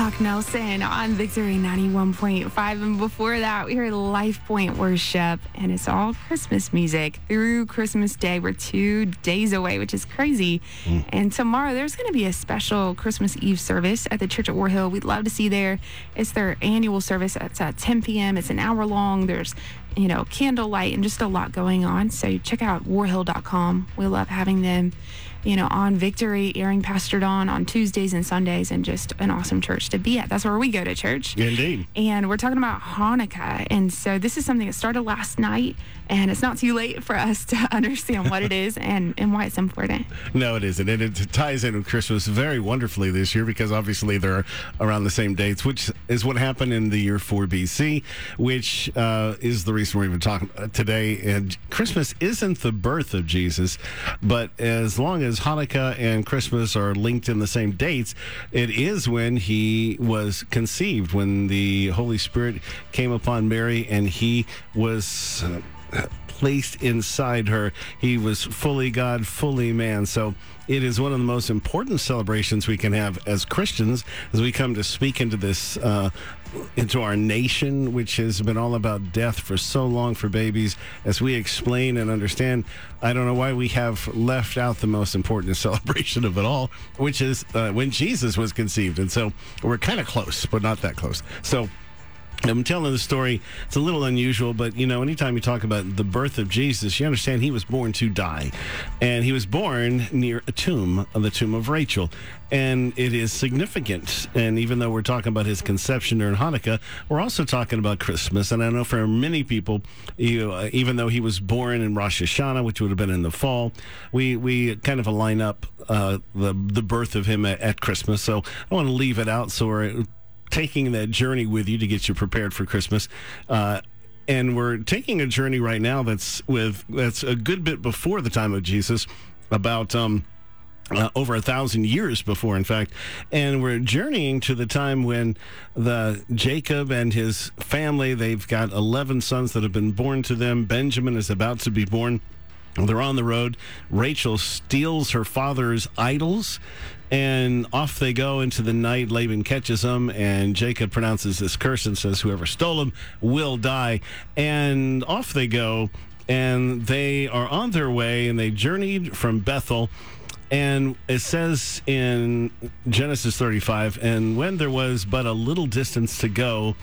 Hawk Nelson on Victory 91.5. And before that, we heard Life Point Worship, and it's all Christmas music through Christmas Day. We're two days away, which is crazy. Mm. And tomorrow, there's going to be a special Christmas Eve service at the church at War Hill. We'd love to see there. It's their annual service. It's at 10 p.m., it's an hour long. There's you know, candlelight and just a lot going on. So check out warhill.com. We love having them you know, on Victory, airing Pastor Don on Tuesdays and Sundays, and just an awesome church to be at. That's where we go to church. Indeed. And we're talking about Hanukkah. And so this is something that started last night, and it's not too late for us to understand what it is and, and why it's important. No, it isn't. And it ties in with Christmas very wonderfully this year because obviously they're around the same dates, which is what happened in the year 4 BC, which uh, is the reason we're even talking today. And Christmas isn't the birth of Jesus, but as long as as Hanukkah and Christmas are linked in the same dates, it is when he was conceived, when the Holy Spirit came upon Mary and he was. Uh, placed inside her. He was fully God, fully man. So it is one of the most important celebrations we can have as Christians as we come to speak into this uh, into our nation, which has been all about death for so long for babies. As we explain and understand, I don't know why we have left out the most important celebration of it all, which is uh, when Jesus was conceived. And so we're kind of close, but not that close. So I'm telling the story. It's a little unusual, but you know, anytime you talk about the birth of Jesus, you understand he was born to die. And he was born near a tomb, the tomb of Rachel. And it is significant. And even though we're talking about his conception during Hanukkah, we're also talking about Christmas. And I know for many people, you, uh, even though he was born in Rosh Hashanah, which would have been in the fall, we, we kind of align up uh, the, the birth of him at, at Christmas. So I want to leave it out so we're taking that journey with you to get you prepared for Christmas. Uh, and we're taking a journey right now that's with that's a good bit before the time of Jesus, about um, uh, over a thousand years before, in fact, and we're journeying to the time when the Jacob and his family they've got eleven sons that have been born to them. Benjamin is about to be born. They're on the road. Rachel steals her father's idols and off they go into the night. Laban catches them, and Jacob pronounces this curse and says, Whoever stole them will die. And off they go, and they are on their way, and they journeyed from Bethel. And it says in Genesis 35, and when there was but a little distance to go,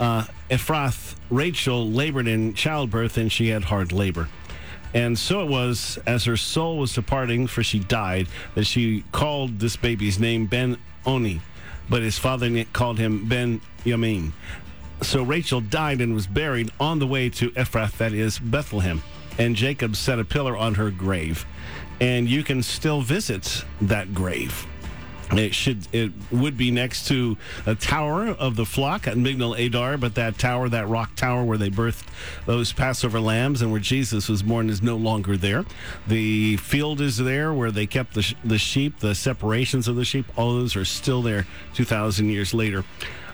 uh, Ephrath, Rachel labored in childbirth, and she had hard labor. And so it was, as her soul was departing, for she died, that she called this baby's name Ben Oni, but his father called him Ben Yamin. So Rachel died and was buried on the way to Ephrath, that is Bethlehem. And Jacob set a pillar on her grave. And you can still visit that grave. It should it would be next to a tower of the flock at Migdal Eder, but that tower, that rock tower where they birthed those Passover lambs and where Jesus was born, is no longer there. The field is there where they kept the, the sheep, the separations of the sheep. All those are still there, two thousand years later.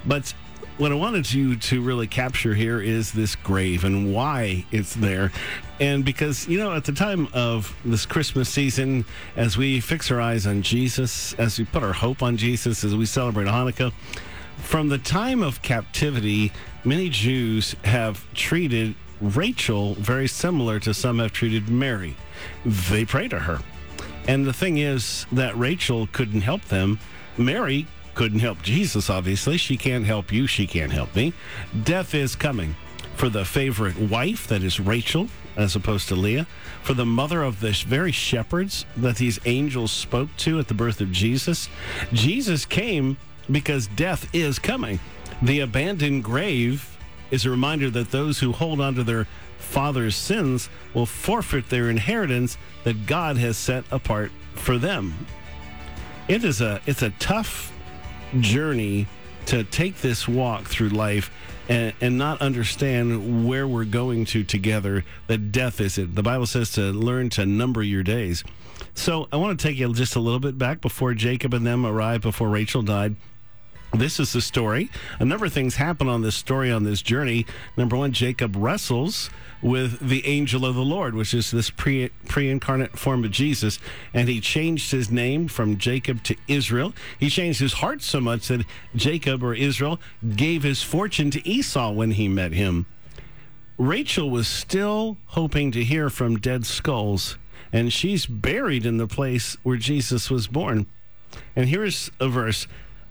But what I wanted you to really capture here is this grave and why it's there. And because, you know, at the time of this Christmas season, as we fix our eyes on Jesus, as we put our hope on Jesus, as we celebrate Hanukkah, from the time of captivity, many Jews have treated Rachel very similar to some have treated Mary. They pray to her. And the thing is that Rachel couldn't help them. Mary couldn't help Jesus, obviously. She can't help you. She can't help me. Death is coming for the favorite wife, that is Rachel, as opposed to Leah, for the mother of the very shepherds that these angels spoke to at the birth of Jesus. Jesus came because death is coming. The abandoned grave is a reminder that those who hold on to their father's sins will forfeit their inheritance that God has set apart for them. It is a it's a tough journey to take this walk through life and, and not understand where we're going to together, that death is it. The Bible says to learn to number your days. So I want to take you just a little bit back before Jacob and them arrived, before Rachel died. This is the story. A number of things happen on this story on this journey. Number one, Jacob wrestles with the angel of the Lord, which is this pre incarnate form of Jesus, and he changed his name from Jacob to Israel. He changed his heart so much that Jacob or Israel gave his fortune to Esau when he met him. Rachel was still hoping to hear from dead skulls, and she's buried in the place where Jesus was born. And here's a verse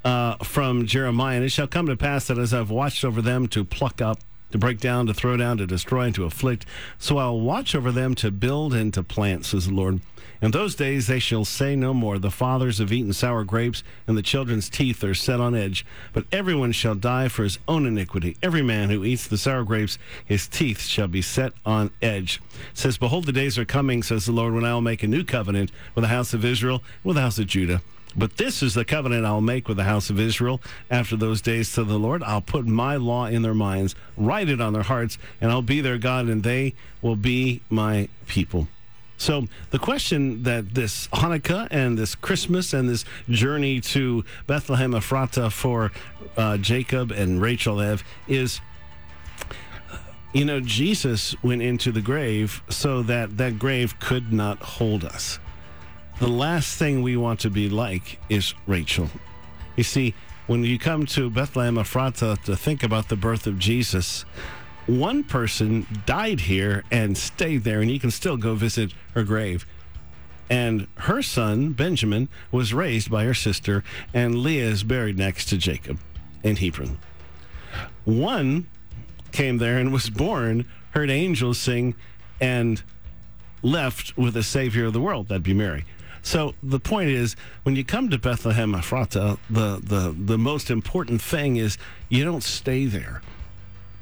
uh, from Jeremiah. And it shall come to pass that as I've watched over them to pluck up, to break down, to throw down, to destroy, and to afflict, so I'll watch over them to build and to plant, says the Lord. In those days they shall say no more, The fathers have eaten sour grapes, and the children's teeth are set on edge. But everyone shall die for his own iniquity. Every man who eats the sour grapes, his teeth shall be set on edge. It says, Behold, the days are coming, says the Lord, when I will make a new covenant with the house of Israel, and with the house of Judah. But this is the covenant I'll make with the house of Israel after those days to the Lord. I'll put my law in their minds, write it on their hearts, and I'll be their God, and they will be my people. So, the question that this Hanukkah and this Christmas and this journey to Bethlehem Ephrata for uh, Jacob and Rachel have is you know, Jesus went into the grave so that that grave could not hold us. The last thing we want to be like is Rachel. You see, when you come to Bethlehem Ephrata to think about the birth of Jesus, one person died here and stayed there, and you can still go visit her grave. And her son, Benjamin, was raised by her sister, and Leah is buried next to Jacob in Hebron. One came there and was born, heard angels sing, and left with the Savior of the world. That'd be Mary. So the point is, when you come to Bethlehem Ephrata, the, the, the most important thing is you don't stay there.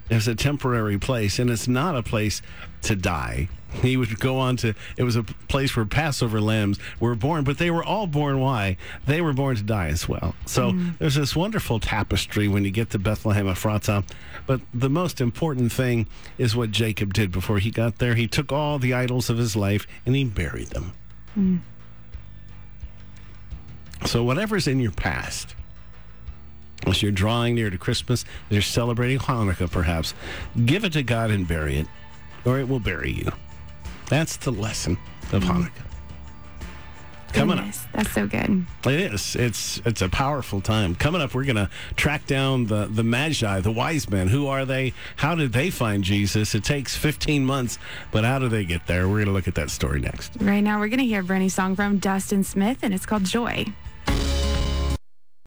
It's a temporary place, and it's not a place to die. He would go on to, it was a place where Passover lambs were born, but they were all born why? They were born to die as well. So mm. there's this wonderful tapestry when you get to Bethlehem Ephrata. But the most important thing is what Jacob did before he got there. He took all the idols of his life and he buried them. Mm. So, whatever's in your past, as you're drawing near to Christmas, as you're celebrating Hanukkah perhaps, give it to God and bury it, or it will bury you. That's the lesson of mm. Hanukkah. Coming Goodness, up. That's so good. It is. It's it's a powerful time. Coming up, we're going to track down the, the Magi, the wise men. Who are they? How did they find Jesus? It takes 15 months, but how do they get there? We're going to look at that story next. Right now, we're going to hear a brand new song from Dustin Smith, and it's called Joy.